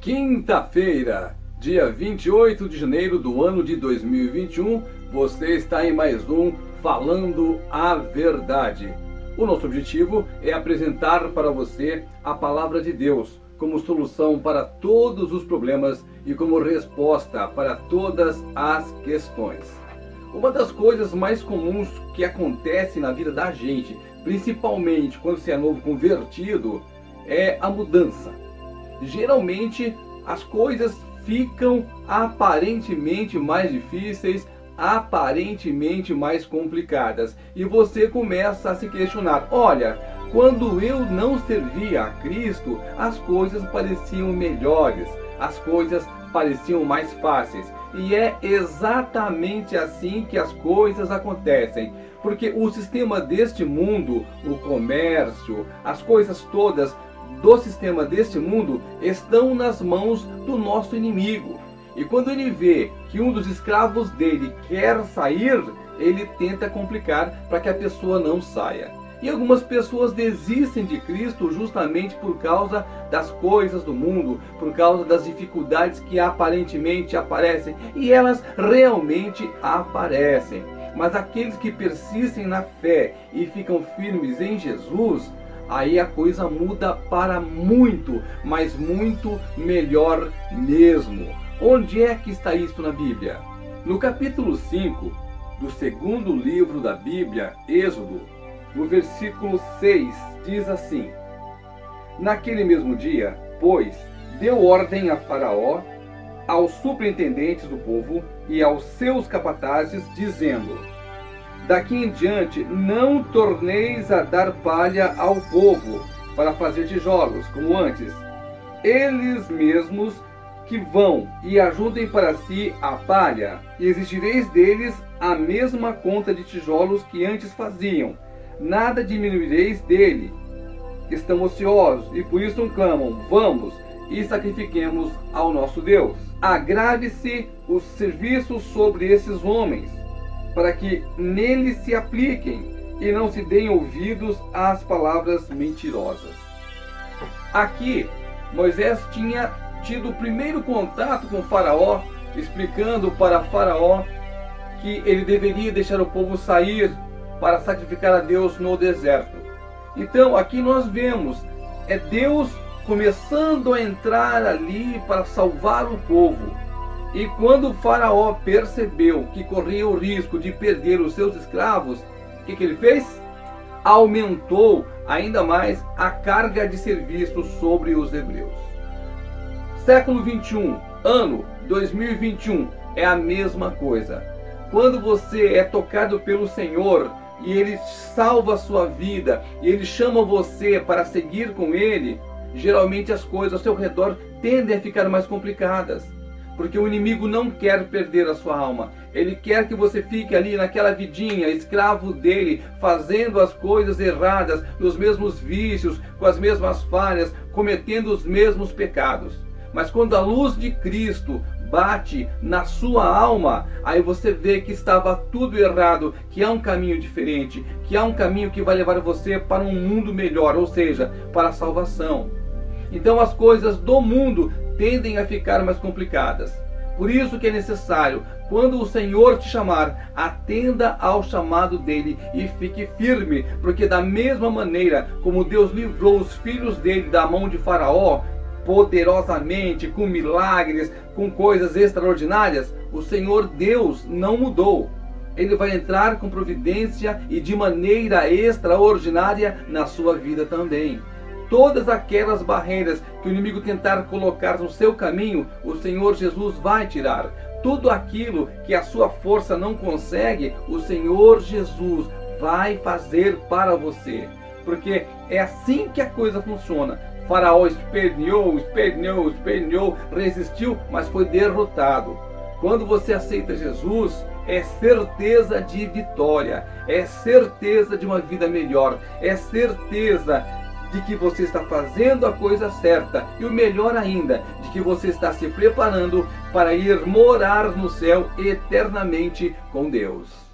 Quinta-feira, dia 28 de janeiro do ano de 2021, você está em mais um Falando a Verdade. O nosso objetivo é apresentar para você a palavra de Deus como solução para todos os problemas e como resposta para todas as questões. Uma das coisas mais comuns que acontece na vida da gente, principalmente quando você é novo convertido, é a mudança geralmente as coisas ficam aparentemente mais difíceis, aparentemente mais complicadas. E você começa a se questionar: olha, quando eu não servia a Cristo, as coisas pareciam melhores, as coisas pareciam mais fáceis. E é exatamente assim que as coisas acontecem. Porque o sistema deste mundo, o comércio, as coisas todas do sistema deste mundo estão nas mãos do nosso inimigo. E quando ele vê que um dos escravos dele quer sair, ele tenta complicar para que a pessoa não saia. E algumas pessoas desistem de Cristo justamente por causa das coisas do mundo, por causa das dificuldades que aparentemente aparecem, e elas realmente aparecem. Mas aqueles que persistem na fé e ficam firmes em Jesus, aí a coisa muda para muito, mas muito melhor mesmo. Onde é que está isso na Bíblia? No capítulo 5 do segundo livro da Bíblia, Êxodo, no versículo 6, diz assim: Naquele mesmo dia, pois, deu ordem a Faraó, aos superintendentes do povo e aos seus capatazes, dizendo: Daqui em diante não torneis a dar palha ao povo para fazer tijolos, como antes. Eles mesmos que vão e ajuntem para si a palha, e exigireis deles a mesma conta de tijolos que antes faziam. Nada diminuireis dele. Estão ociosos e por isso clamam: Vamos e sacrifiquemos ao nosso Deus. Agrave-se os serviços sobre esses homens para que nele se apliquem e não se deem ouvidos às palavras mentirosas. Aqui, Moisés tinha tido o primeiro contato com Faraó, explicando para Faraó que ele deveria deixar o povo sair para sacrificar a Deus no deserto. Então, aqui nós vemos é Deus começando a entrar ali para salvar o povo e quando o faraó percebeu que corria o risco de perder os seus escravos, o que, que ele fez? Aumentou ainda mais a carga de serviço sobre os hebreus. Século 21, ano 2021, é a mesma coisa. Quando você é tocado pelo Senhor e Ele salva a sua vida e Ele chama você para seguir com Ele, geralmente as coisas ao seu redor tendem a ficar mais complicadas porque o inimigo não quer perder a sua alma. Ele quer que você fique ali naquela vidinha, escravo dele, fazendo as coisas erradas, nos mesmos vícios, com as mesmas falhas, cometendo os mesmos pecados. Mas quando a luz de Cristo bate na sua alma, aí você vê que estava tudo errado, que há um caminho diferente, que há um caminho que vai levar você para um mundo melhor, ou seja, para a salvação. Então as coisas do mundo tendem a ficar mais complicadas. Por isso que é necessário, quando o Senhor te chamar, atenda ao chamado dele e fique firme, porque da mesma maneira como Deus livrou os filhos dele da mão de Faraó, poderosamente, com milagres, com coisas extraordinárias, o Senhor Deus não mudou. Ele vai entrar com providência e de maneira extraordinária na sua vida também todas aquelas barreiras que o inimigo tentar colocar no seu caminho, o Senhor Jesus vai tirar. Tudo aquilo que a sua força não consegue, o Senhor Jesus vai fazer para você. Porque é assim que a coisa funciona. Faraó esperneou, esperneou, esperneou, resistiu, mas foi derrotado. Quando você aceita Jesus, é certeza de vitória, é certeza de uma vida melhor, é certeza de que você está fazendo a coisa certa e o melhor ainda, de que você está se preparando para ir morar no céu eternamente com Deus.